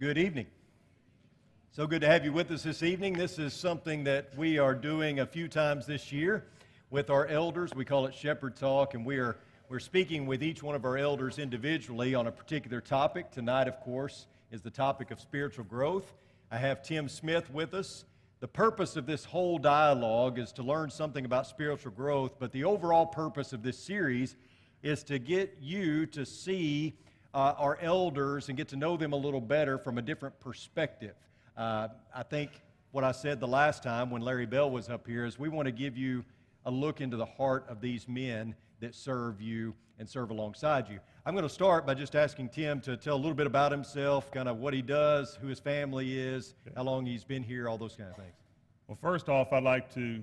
Good evening. So good to have you with us this evening. This is something that we are doing a few times this year with our elders. We call it Shepherd Talk, and we are we're speaking with each one of our elders individually on a particular topic. Tonight, of course, is the topic of spiritual growth. I have Tim Smith with us. The purpose of this whole dialogue is to learn something about spiritual growth, but the overall purpose of this series is to get you to see uh, our elders and get to know them a little better from a different perspective. Uh, I think what I said the last time when Larry Bell was up here is we want to give you a look into the heart of these men that serve you and serve alongside you. I'm going to start by just asking Tim to tell a little bit about himself, kind of what he does, who his family is, how long he's been here, all those kind of things. Well, first off, I'd like to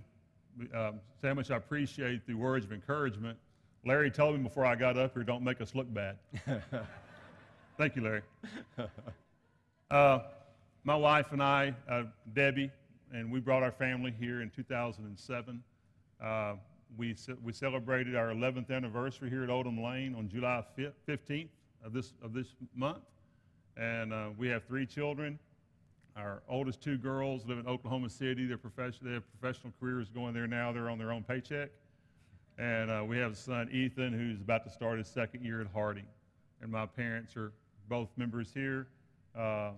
um, say how much I appreciate the words of encouragement. Larry told me before I got up here, don't make us look bad. Thank you, Larry. Uh, my wife and I, uh, Debbie, and we brought our family here in 2007. Uh, we, we celebrated our 11th anniversary here at Oldham Lane on July 15th of this, of this month. And uh, we have three children. Our oldest two girls live in Oklahoma City. Their profession, they have professional careers going there now. They're on their own paycheck. And uh, we have a son, Ethan, who's about to start his second year at Harding. And my parents are both members here, uh, uh,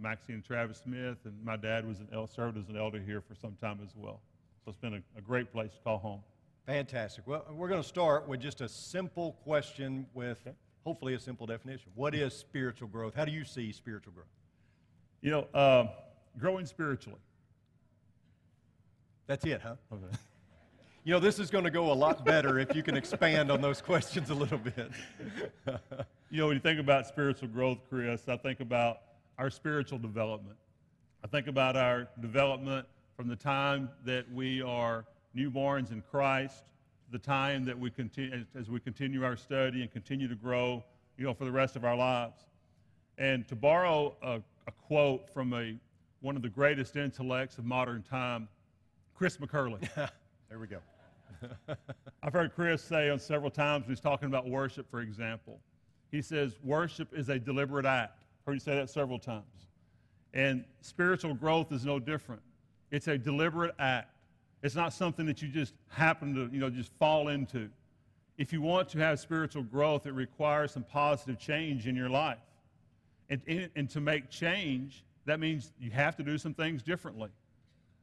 Maxine and Travis Smith, and my dad was an el- served as an elder here for some time as well. So it's been a, a great place to call home. Fantastic. Well, we're going to start with just a simple question with okay. hopefully a simple definition. What is spiritual growth? How do you see spiritual growth? You know, uh, growing spiritually. That's it, huh? Okay. You know, this is going to go a lot better if you can expand on those questions a little bit. you know, when you think about spiritual growth, Chris, I think about our spiritual development. I think about our development from the time that we are newborns in Christ to the time that we continue, as we continue our study and continue to grow, you know, for the rest of our lives. And to borrow a, a quote from a, one of the greatest intellects of modern time, Chris McCurley. there we go. I've heard Chris say on several times when he's talking about worship, for example, he says, worship is a deliberate act. I've heard you say that several times. And spiritual growth is no different. It's a deliberate act. It's not something that you just happen to, you know, just fall into. If you want to have spiritual growth, it requires some positive change in your life. And, and to make change, that means you have to do some things differently.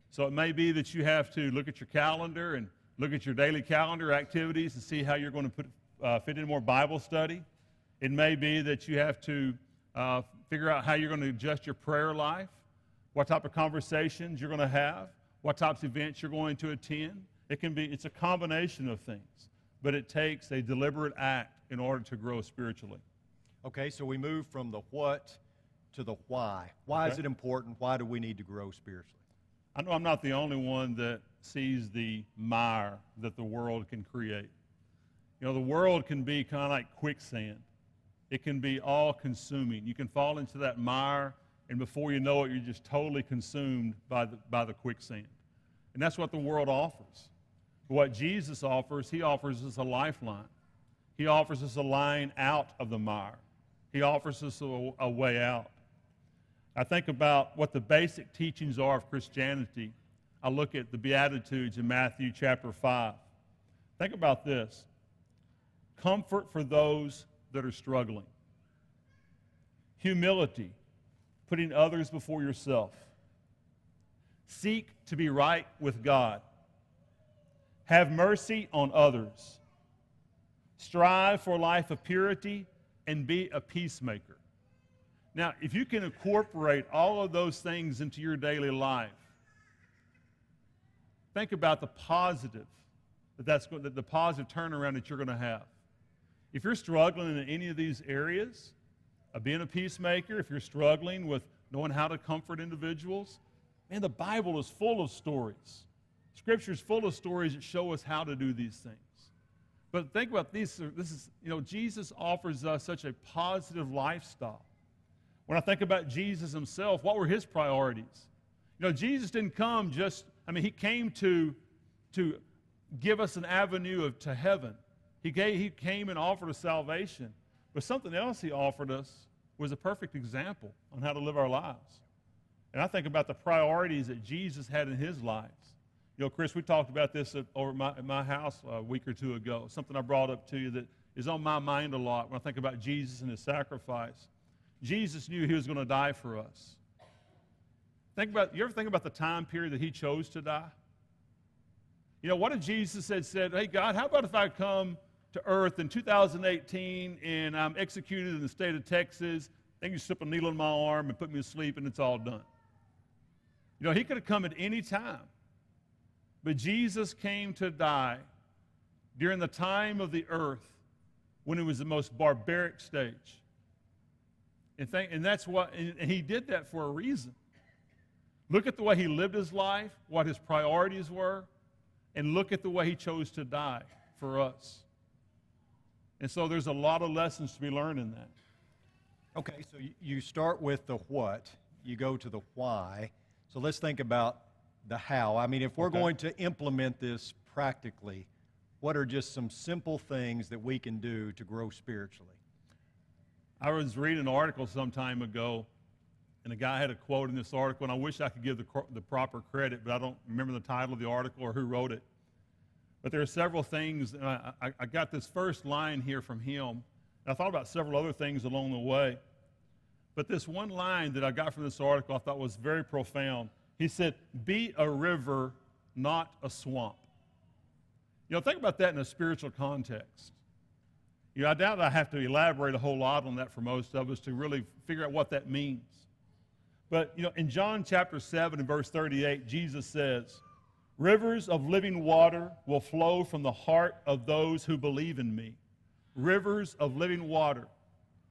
So it may be that you have to look at your calendar and look at your daily calendar activities and see how you're going to put, uh, fit in more Bible study. It may be that you have to uh, figure out how you're going to adjust your prayer life, what type of conversations you're going to have, what types of events you're going to attend. It can be, it's a combination of things, but it takes a deliberate act in order to grow spiritually. Okay, so we move from the what to the why. Why okay. is it important? Why do we need to grow spiritually? I know I'm not the only one that sees the mire that the world can create. You know, the world can be kind of like quicksand. It can be all consuming. You can fall into that mire, and before you know it, you're just totally consumed by the, by the quicksand. And that's what the world offers. What Jesus offers, he offers us a lifeline. He offers us a line out of the mire. He offers us a, a way out. I think about what the basic teachings are of Christianity. I look at the Beatitudes in Matthew chapter 5. Think about this comfort for those that are struggling, humility, putting others before yourself, seek to be right with God, have mercy on others, strive for a life of purity, and be a peacemaker. Now, if you can incorporate all of those things into your daily life, think about the positive that that's the positive turnaround that you're going to have. If you're struggling in any of these areas of being a peacemaker, if you're struggling with knowing how to comfort individuals, man, the Bible is full of stories. Scripture is full of stories that show us how to do these things. But think about these. This is, you know, Jesus offers us such a positive lifestyle. When I think about Jesus himself, what were his priorities? You know, Jesus didn't come just, I mean, he came to, to give us an avenue of, to heaven. He, gave, he came and offered us salvation. But something else he offered us was a perfect example on how to live our lives. And I think about the priorities that Jesus had in his lives. You know, Chris, we talked about this at, over my, at my house a week or two ago, something I brought up to you that is on my mind a lot when I think about Jesus and his sacrifice. Jesus knew he was going to die for us. Think about, you ever think about the time period that he chose to die? You know, what if Jesus had said, Hey, God, how about if I come to earth in 2018 and I'm executed in the state of Texas? Then you slip a needle in my arm and put me to sleep and it's all done. You know, he could have come at any time. But Jesus came to die during the time of the earth when it was the most barbaric stage. And, think, and that's what, and he did that for a reason. Look at the way he lived his life, what his priorities were, and look at the way he chose to die for us. And so there's a lot of lessons to be learned in that. Okay, so you start with the what, you go to the why. So let's think about the how. I mean, if we're okay. going to implement this practically, what are just some simple things that we can do to grow spiritually? I was reading an article some time ago, and a guy had a quote in this article, and I wish I could give the, the proper credit, but I don't remember the title of the article or who wrote it. But there are several things, and I, I, I got this first line here from him. I thought about several other things along the way. But this one line that I got from this article I thought was very profound. He said, Be a river, not a swamp. You know, think about that in a spiritual context. You know, I doubt I have to elaborate a whole lot on that for most of us to really figure out what that means. But, you know, in John chapter 7 and verse 38, Jesus says, Rivers of living water will flow from the heart of those who believe in me. Rivers of living water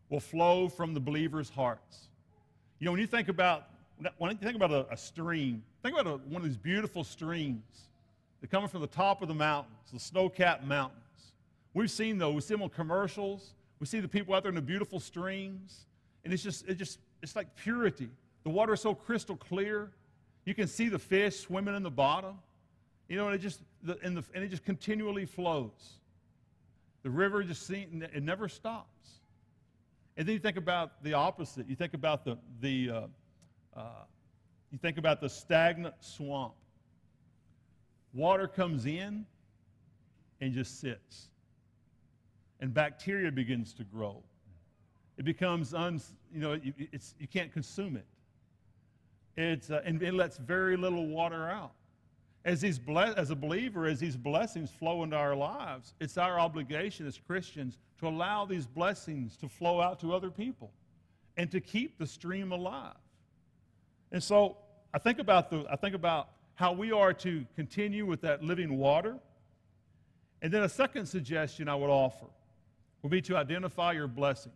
will flow from the believer's hearts. You know, when you think about when you think about a, a stream, think about a, one of these beautiful streams that come from the top of the mountains, the snow-capped mountains. We've seen those. We see them on commercials. We see the people out there in the beautiful streams, and it's just, it just, it's like purity. The water is so crystal clear. You can see the fish swimming in the bottom. You know, and it just, the, and, the, and it just continually flows. The river just, seems, it never stops. And then you think about the opposite. You think about the, the uh, uh, you think about the stagnant swamp. Water comes in and just sits. And bacteria begins to grow. It becomes, un, you know, it's, you can't consume it. It's, uh, and it lets very little water out. As, these ble- as a believer, as these blessings flow into our lives, it's our obligation as Christians to allow these blessings to flow out to other people and to keep the stream alive. And so I think about, the, I think about how we are to continue with that living water. And then a second suggestion I would offer would be to identify your blessings.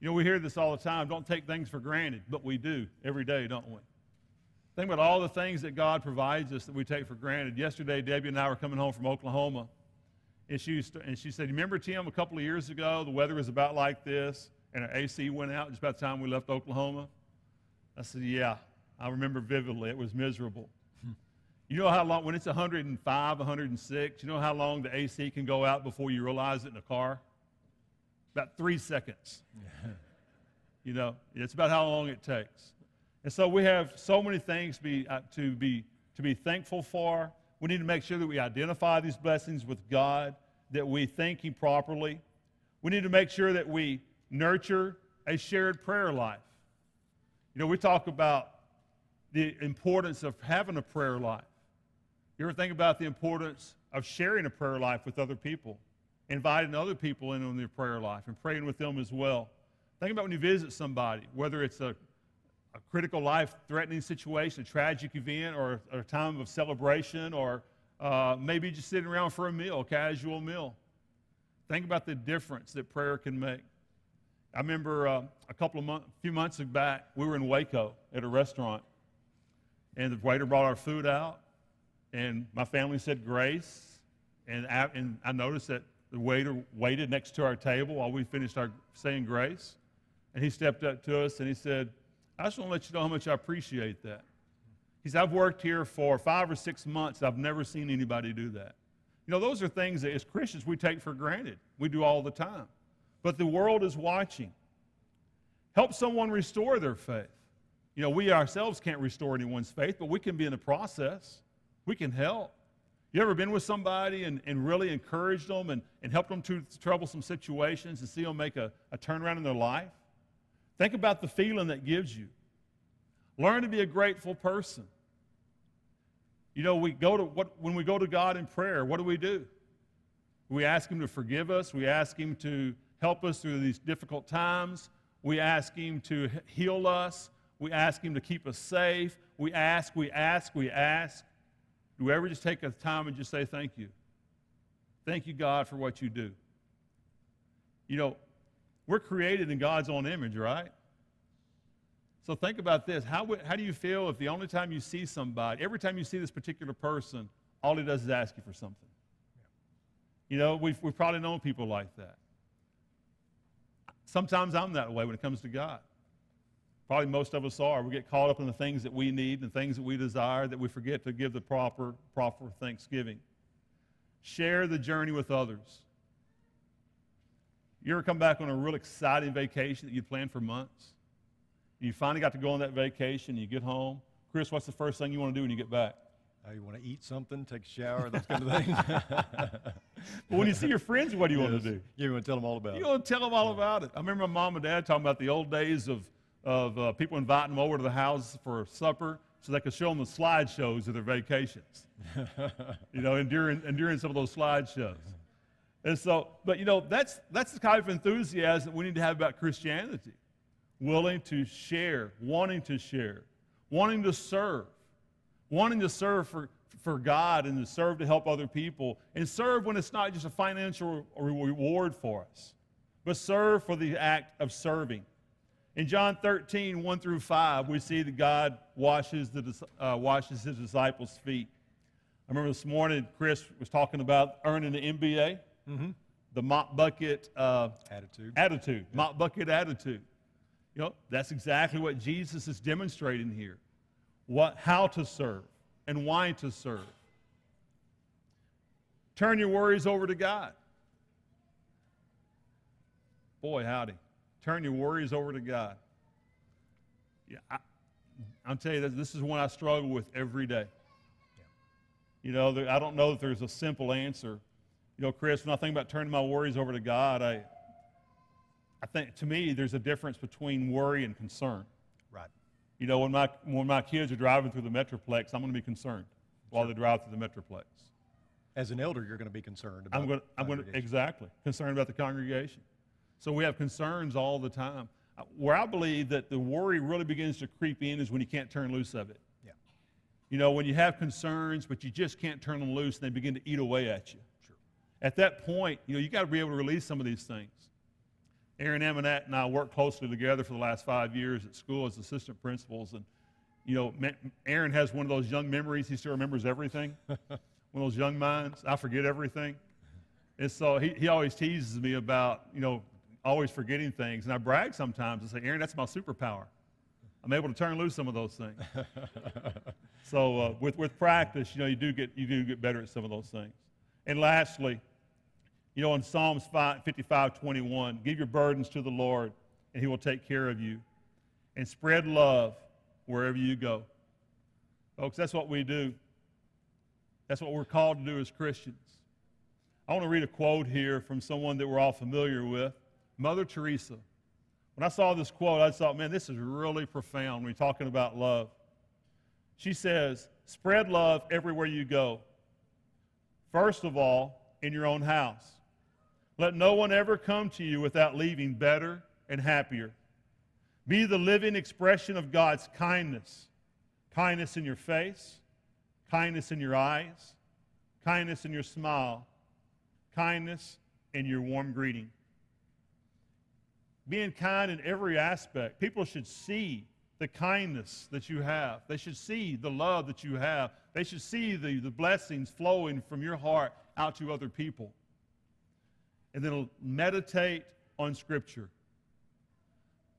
You know, we hear this all the time don't take things for granted, but we do every day, don't we? Think about all the things that God provides us that we take for granted. Yesterday, Debbie and I were coming home from Oklahoma, and she, and she said, Remember, Tim, a couple of years ago, the weather was about like this, and our AC went out just about the time we left Oklahoma? I said, Yeah, I remember vividly. It was miserable. You know how long, when it's 105, 106, you know how long the AC can go out before you realize it in a car? About three seconds. you know, it's about how long it takes. And so we have so many things to be, uh, to be, to be thankful for. We need to make sure that we identify these blessings with God, that we thank Him properly. We need to make sure that we nurture a shared prayer life. You know, we talk about the importance of having a prayer life. You ever think about the importance of sharing a prayer life with other people, inviting other people in on their prayer life and praying with them as well? Think about when you visit somebody, whether it's a a critical life threatening situation, a tragic event, or, or a time of celebration, or uh, maybe just sitting around for a meal, a casual meal. Think about the difference that prayer can make. I remember uh, a couple of months, a few months back, we were in Waco at a restaurant, and the waiter brought our food out, and my family said grace, and I, and I noticed that the waiter waited next to our table while we finished our saying grace, and he stepped up to us and he said, I just want to let you know how much I appreciate that. He said, I've worked here for five or six months. I've never seen anybody do that. You know, those are things that as Christians we take for granted. We do all the time. But the world is watching. Help someone restore their faith. You know, we ourselves can't restore anyone's faith, but we can be in the process. We can help. You ever been with somebody and, and really encouraged them and, and helped them through troublesome situations and see them make a, a turnaround in their life? Think about the feeling that gives you. Learn to be a grateful person. You know, we go to what when we go to God in prayer, what do we do? We ask Him to forgive us. We ask Him to help us through these difficult times. We ask Him to heal us. We ask Him to keep us safe. We ask, we ask, we ask. Do we ever just take a time and just say thank you? Thank you, God, for what you do. You know, we're created in God's own image, right? So think about this. How, how do you feel if the only time you see somebody, every time you see this particular person, all he does is ask you for something? You know, we've, we've probably known people like that. Sometimes I'm that way when it comes to God. Probably most of us are. We get caught up in the things that we need and things that we desire that we forget to give the proper, proper thanksgiving. Share the journey with others. You ever come back on a real exciting vacation that you planned for months? You finally got to go on that vacation, you get home. Chris, what's the first thing you want to do when you get back? Uh, you want to eat something, take a shower, those kind of things. but when you see your friends, what do you yes. want to do? You want to tell them all about you it. You want to tell them all yeah. about it. I remember my mom and dad talking about the old days of, of uh, people inviting them over to the house for supper so they could show them the slideshows of their vacations. you know, and during, some of those slideshows. And so, but you know, that's, that's the kind of enthusiasm we need to have about Christianity willing to share, wanting to share, wanting to serve, wanting to serve for, for God and to serve to help other people, and serve when it's not just a financial reward for us, but serve for the act of serving. In John 13, 1 through 5, we see that God washes, the, uh, washes his disciples' feet. I remember this morning, Chris was talking about earning the MBA, mm-hmm. the mop bucket uh, attitude. Attitude, yeah. mop bucket attitude. You know, that's exactly what Jesus is demonstrating here. What, how to serve and why to serve. Turn your worries over to God. Boy, howdy. Turn your worries over to God. Yeah, I, will tell you this is one I struggle with every day. You know, I don't know that there's a simple answer. You know, Chris, when I think about turning my worries over to God, I, I think to me, there's a difference between worry and concern. Right. You know, when my, when my kids are driving through the Metroplex, I'm going to be concerned sure. while they drive through the Metroplex. As an elder, you're going to be concerned about I'm going I'm going to, exactly, concerned about the congregation. So we have concerns all the time. Uh, where I believe that the worry really begins to creep in is when you can't turn loose of it. Yeah. You know, when you have concerns, but you just can't turn them loose, and they begin to eat away at you. Sure. At that point, you know, you got to be able to release some of these things. Aaron Emanat and I worked closely together for the last five years at school as assistant principals. And, you know, Aaron has one of those young memories. He still remembers everything. one of those young minds. I forget everything. And so he, he always teases me about, you know, always forgetting things. And I brag sometimes and say, Aaron, that's my superpower. I'm able to turn loose some of those things. so uh, with, with practice, you know, you do, get, you do get better at some of those things. And lastly, you know, in Psalms 55 21, give your burdens to the Lord, and he will take care of you. And spread love wherever you go. Folks, that's what we do. That's what we're called to do as Christians. I want to read a quote here from someone that we're all familiar with Mother Teresa. When I saw this quote, I thought, man, this is really profound you're talking about love. She says, spread love everywhere you go. First of all, in your own house. Let no one ever come to you without leaving better and happier. Be the living expression of God's kindness kindness in your face, kindness in your eyes, kindness in your smile, kindness in your warm greeting. Being kind in every aspect. People should see the kindness that you have. They should see the love that you have. They should see the, the blessings flowing from your heart out to other people and then meditate on Scripture.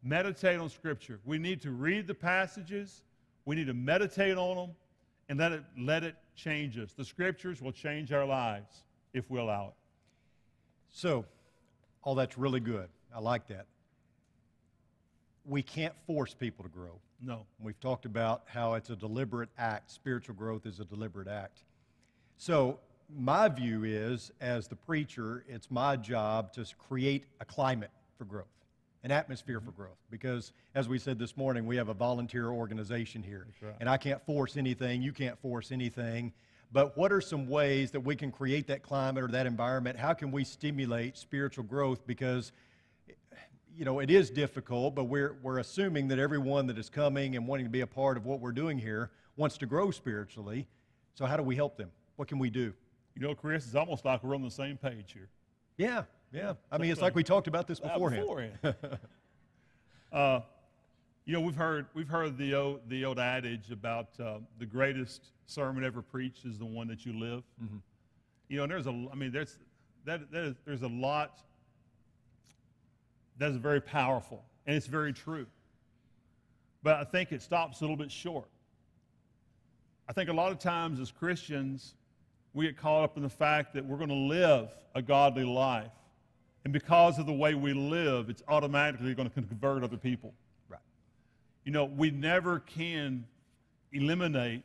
Meditate on Scripture. We need to read the passages, we need to meditate on them, and let it, let it change us. The Scriptures will change our lives if we allow it. So, all that's really good. I like that. We can't force people to grow. No. We've talked about how it's a deliberate act. Spiritual growth is a deliberate act. So, my view is, as the preacher, it's my job to create a climate for growth, an atmosphere mm-hmm. for growth. Because, as we said this morning, we have a volunteer organization here. right. And I can't force anything, you can't force anything. But what are some ways that we can create that climate or that environment? How can we stimulate spiritual growth? Because you know, it is difficult, but we're, we're assuming that everyone that is coming and wanting to be a part of what we're doing here wants to grow spiritually. So, how do we help them? What can we do? You know, Chris, it's almost like we're on the same page here. Yeah, yeah. I mean, it's like we talked about this beforehand. beforehand. uh, you know, we've heard, we've heard the, old, the old adage about uh, the greatest sermon ever preached is the one that you live. Mm-hmm. You know, and there's a, I mean, there's, that, that is, there's a lot that is very powerful, and it's very true. But I think it stops a little bit short. I think a lot of times as Christians, we get caught up in the fact that we're going to live a godly life. And because of the way we live, it's automatically going to convert other people. Right. You know, we never can eliminate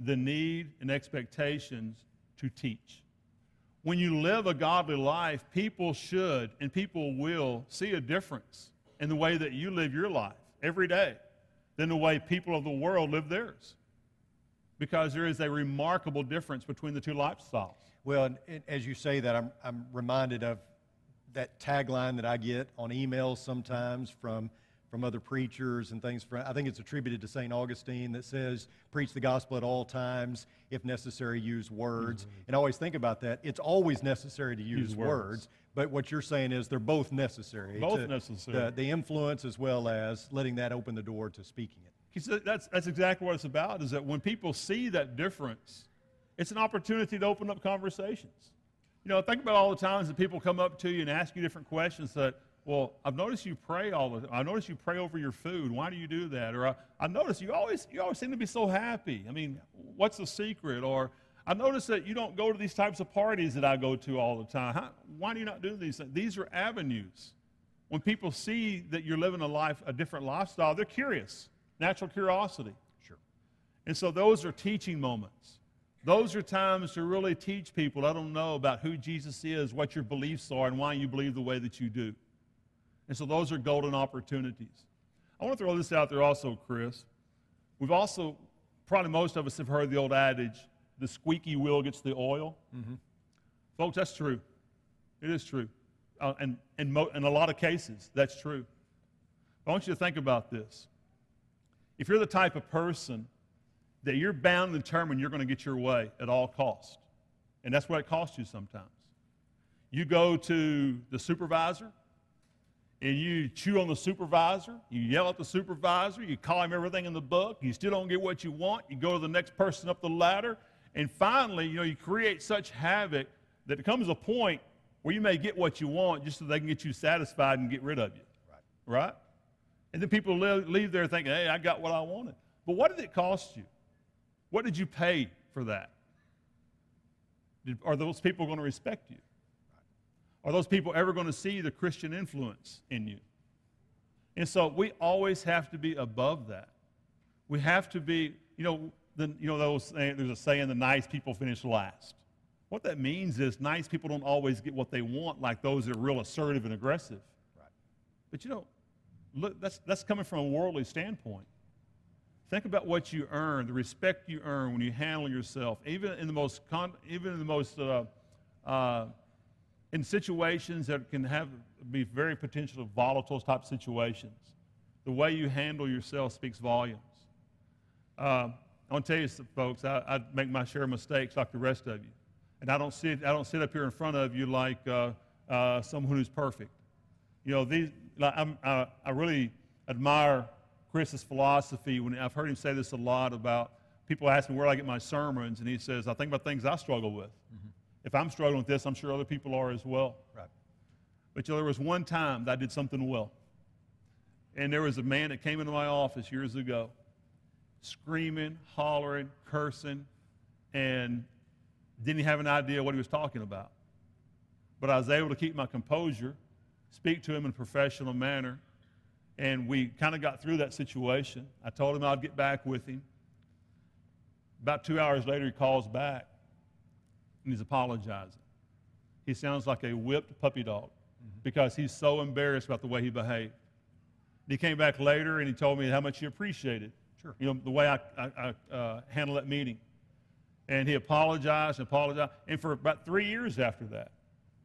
the need and expectations to teach. When you live a godly life, people should and people will see a difference in the way that you live your life every day than the way people of the world live theirs. Because there is a remarkable difference between the two lifestyles. Well, and, and as you say that, I'm, I'm reminded of that tagline that I get on emails sometimes from, from other preachers and things. From, I think it's attributed to St. Augustine that says, preach the gospel at all times, if necessary, use words. Mm-hmm. And I always think about that. It's always necessary to use, Use words. words. But what you're saying is they're both necessary. Both to- necessary. The, the influence as well as letting that open the door to speaking it. That's, that's exactly what it's about, is that when people see that difference, it's an opportunity to open up conversations. You know, think about all the times that people come up to you and ask you different questions that, well, I've noticed you pray all the I noticed you pray over your food. Why do you do that? Or I, I noticed you always, you always seem to be so happy. I mean, what's the secret? Or I notice that you don't go to these types of parties that I go to all the time. How, why do you not do these things? These are avenues. When people see that you're living a life, a different lifestyle, they're curious. Natural curiosity. Sure. And so those are teaching moments. Those are times to really teach people, let them know about who Jesus is, what your beliefs are, and why you believe the way that you do. And so those are golden opportunities. I want to throw this out there also, Chris. We've also, probably most of us have heard the old adage, the squeaky wheel gets the oil. Folks, that's true. It is true. Uh, and in, mo- in a lot of cases, that's true. I want you to think about this. If you're the type of person that you're bound and determined you're going to get your way at all cost, and that's what it costs you sometimes. You go to the supervisor and you chew on the supervisor, you yell at the supervisor, you call him everything in the book, you still don't get what you want, you go to the next person up the ladder, and finally, you know, you create such havoc that it comes a point where you may get what you want just so they can get you satisfied and get rid of you. Right. Right? And then people leave, leave there thinking, hey, I got what I wanted. But what did it cost you? What did you pay for that? Did, are those people going to respect you? Are those people ever going to see the Christian influence in you? And so we always have to be above that. We have to be, you know, the, you know those there's a saying, the nice people finish last. What that means is nice people don't always get what they want, like those that are real assertive and aggressive. Right. But you know, look, that's, that's coming from a worldly standpoint. Think about what you earn, the respect you earn when you handle yourself, even in the most, con- even in the most, uh, uh, in situations that can have be very potential volatile type situations. The way you handle yourself speaks volumes. Uh, I want to tell you, folks, I, I make my share of mistakes like the rest of you, and I don't sit, I don't sit up here in front of you like uh, uh, someone who's perfect. You know, these, like, I, I really admire Chris's philosophy. When I've heard him say this a lot about people ask me where I get my sermons, and he says, "I think about things I struggle with. If I'm struggling with this, I'm sure other people are as well." Right. But you know, there was one time that I did something well. And there was a man that came into my office years ago, screaming, hollering, cursing, and didn't have an idea what he was talking about. But I was able to keep my composure, speak to him in a professional manner, And we kind of got through that situation. I told him I'd get back with him. About two hours later, he calls back and he's apologizing. He sounds like a whipped puppy dog because he's so embarrassed about the way he behaved. He came back later and he told me how much he appreciated, Sure. you know, the way I, I, I uh, handled that meeting. And he apologized and apologized. And for about three years after that,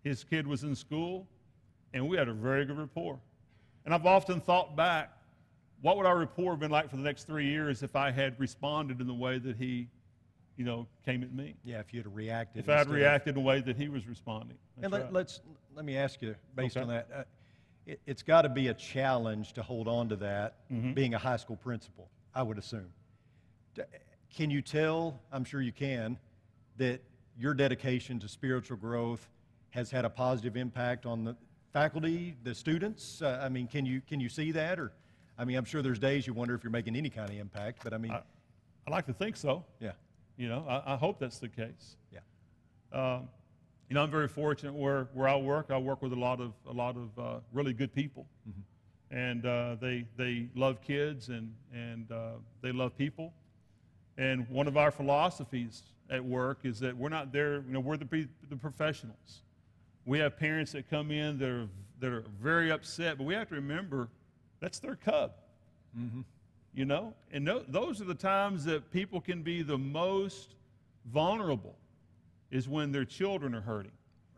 his kid was in school, and we had a very good rapport. And I've often thought back, what would our rapport have been like for the next three years if I had responded in the way that he, you know, came at me? Yeah, if you'd have reacted. If I had instead of- reacted in the way that he was responding. That's And let, right. let's, let me ask you, based Okay. on that, uh, it, it's got to be a challenge to hold on to that, Mm-hmm. being a high school principal, I would assume. D- Can you tell, I'm sure you can, that your dedication to spiritual growth has had a positive impact on the faculty, the students? Uh, I mean, can you, can you see that? Or, I mean, I'm sure there's days you wonder if you're making any kind of impact, but I mean, I like to think so. yeah, You know, I, I hope that's the case. yeah. Um, you know, I'm very fortunate where, where I work. I work with a lot of a lot of uh, really good people, and uh, they they love kids and and uh, they love people. And one of our philosophies at work is that we're not there. You know, we're the the professionals. We have parents that come in that are that are very upset, but we have to remember that's their cub. You know, and no, those are the times that people can be the most vulnerable is when their children are hurting.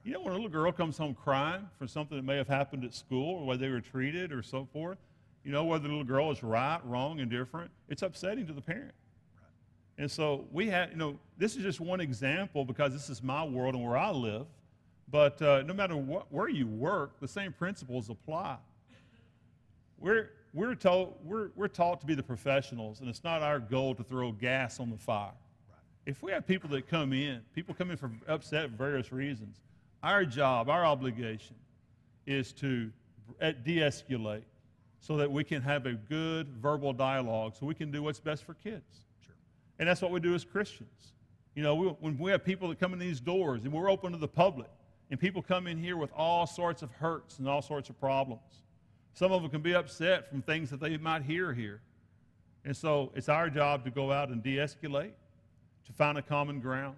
You know, when a little girl comes home crying for something that may have happened at school or whether they were treated or so forth, you know, whether the little girl is right, wrong, indifferent, it's upsetting to the parent. And so we had, you know, this is just one example because this is my world and where I live. But uh, no matter what, where you work, the same principles apply. We're, we're, told, we're, we're taught to be the professionals, and it's not our goal to throw gas on the fire. If we have people that come in, people come in for upset for various reasons, our job, our obligation is to de escalate so that we can have a good verbal dialogue so we can do what's best for kids. Sure. And that's what we do as Christians. You know, we, when we have people that come in these doors and we're open to the public, and people come in here with all sorts of hurts and all sorts of problems. Some of them can be upset from things that they might hear here. And so it's our job to go out and de escalate, to find a common ground,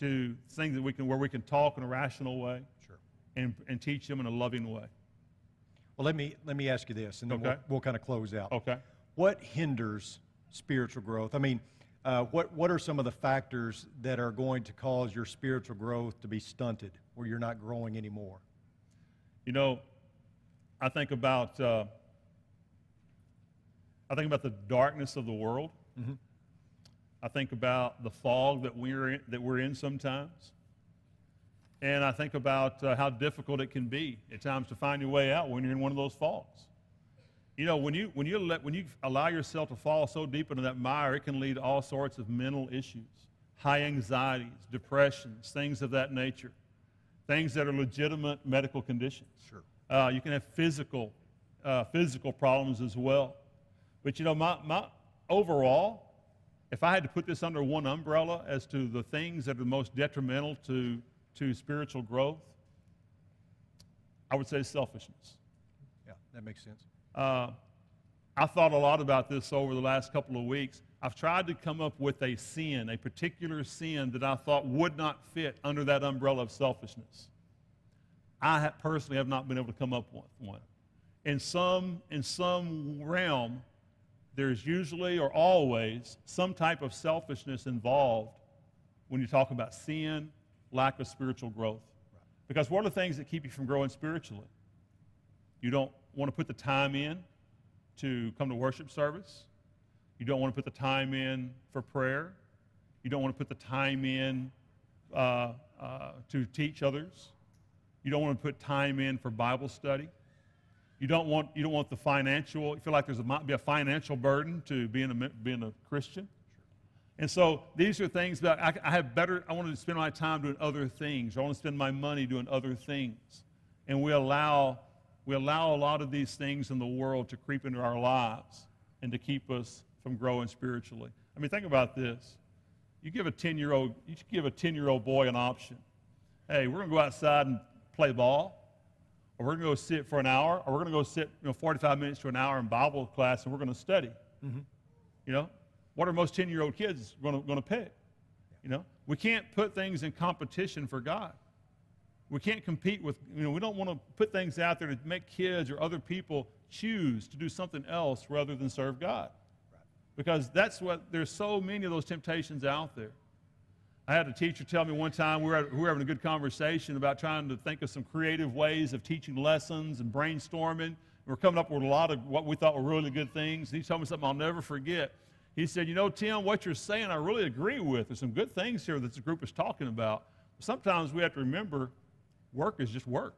to things that we can, where we can talk in a rational way Sure. and, and teach them in a loving way. Well, let me, let me ask you this, and then we'll, we'll kind of close out. Okay? What hinders spiritual growth? I mean, uh, what, what are some of the factors that are going to cause your spiritual growth to be stunted, where you're not growing anymore? You know, I think about uh, I think about the darkness of the world. I think about the fog that we're in, that we're in sometimes, and I think about uh, how difficult it can be at times to find your way out when you're in one of those fogs. You know, when you when you let when you allow yourself to fall so deep into that mire, it can lead to all sorts of mental issues, high anxieties, depressions, things of that nature, things that are legitimate medical conditions. Sure. Uh, you can have physical, uh, physical problems as well. But you know, my, my overall, if I had to put this under one umbrella as to the things that are the most detrimental to, to spiritual growth, I would say selfishness. Yeah, that makes sense. Uh, I thought a lot about this over the last couple of weeks. I've tried to come up with a sin, a particular sin that I thought would not fit under that umbrella of selfishness. I ha- personally have not been able to come up with one. In some, in some realm, there's usually or always some type of selfishness involved when you talk about sin, lack of spiritual growth. Because what are the things that keep you from growing spiritually? You don't want to put the time in to come to worship service. You don't want to put the time in for prayer. You don't want to put the time in uh, uh, to teach others. You don't want to put time in for Bible study. You don't want, you don't want the financial, you feel like there might be a financial burden to being a, being a Christian. And so these are things that I, I have better, I want to spend my time doing other things. I want to spend my money doing other things. And we allow, we allow a lot of these things in the world to creep into our lives and to keep us from growing spiritually. I mean, think about this. You give a 10 year old, you give a 10 year old boy an option. Hey, we're going to go outside and play ball, or we're going to go sit for an hour, or we're going to go sit you know, 45 minutes to an hour in Bible class and we're going to study. Mm-hmm. You know, what are most 10 year old kids going to, pick? You know, we can't put things in competition for God. We can't compete with, you know, we don't want to put things out there to make kids or other people choose to do something else rather than serve God. Because that's what, there's so many of those temptations out there. I had a teacher tell me one time, we were, at, we were having a good conversation about trying to think of some creative ways of teaching lessons and brainstorming. We were coming up with a lot of what we thought were really good things. He told me something I'll never forget. He said, You know, Tim, what you're saying, I really agree with. There's some good things here that the group is talking about. Sometimes we have to remember work is just work.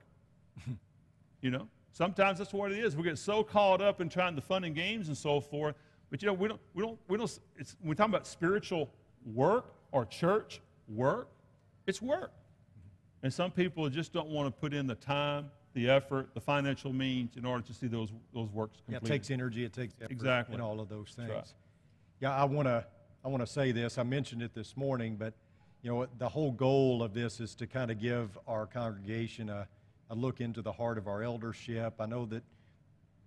you know, sometimes that's what it is. We get so caught up in trying the fun and games and so forth. But you know, we don't, we don't, we don't. It's, when we talk about spiritual work or church work, it's work. And some people just don't want to put in the time, the effort, the financial means in order to see those those works Yeah, completed. it takes energy, it takes effort, Exactly. and all of those things. right. Yeah, I want to I want to say this. I mentioned it this morning, but you know the whole goal of this is to kind of give our congregation a, a look into the heart of our eldership. I know that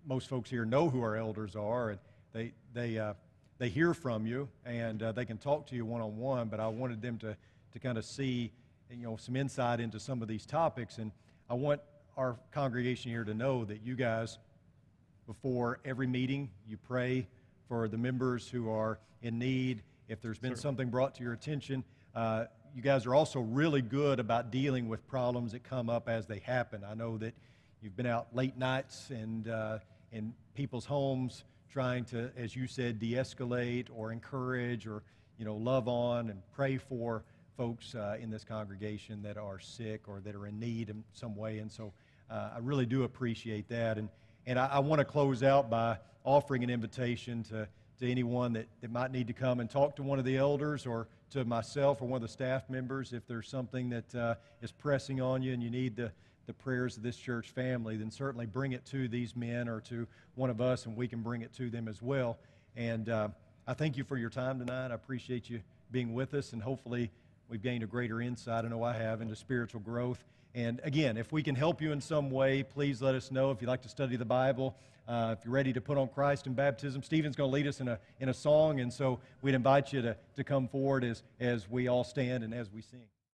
most folks here know who our elders are, and they they uh, they hear from you and uh, they can talk to you one on one. But I wanted them to to kind of see you know some insight into some of these topics, and I want our congregation here to know that you guys before every meeting, you pray for the members who are in need. If there's been something brought to your attention, uh, you guys are also really good about dealing with problems that come up as they happen. I know that you've been out late nights and uh, in people's homes trying to, as you said, de-escalate or encourage or you know love on and pray for folks uh, in this congregation that are sick or that are in need in some way. And so uh, I really do appreciate that. And, and I, I want to close out by offering an invitation to, to anyone that, that might need to come and talk to one of the elders or to myself or one of the staff members. If there's something that uh, is pressing on you and you need the, the prayers of this church family, then certainly bring it to these men or to one of us and we can bring it to them as well. And uh, I thank you for your time tonight. I appreciate you being with us and hopefully we've gained a greater insight, I know I have, into spiritual growth. And again, if we can help you in some way, please let us know. If you'd like to study the Bible, uh, if you're ready to put on Christ in baptism, Stephen's going to lead us in a, in a song. And so we'd invite you to, to come forward as, as we all stand and as we sing.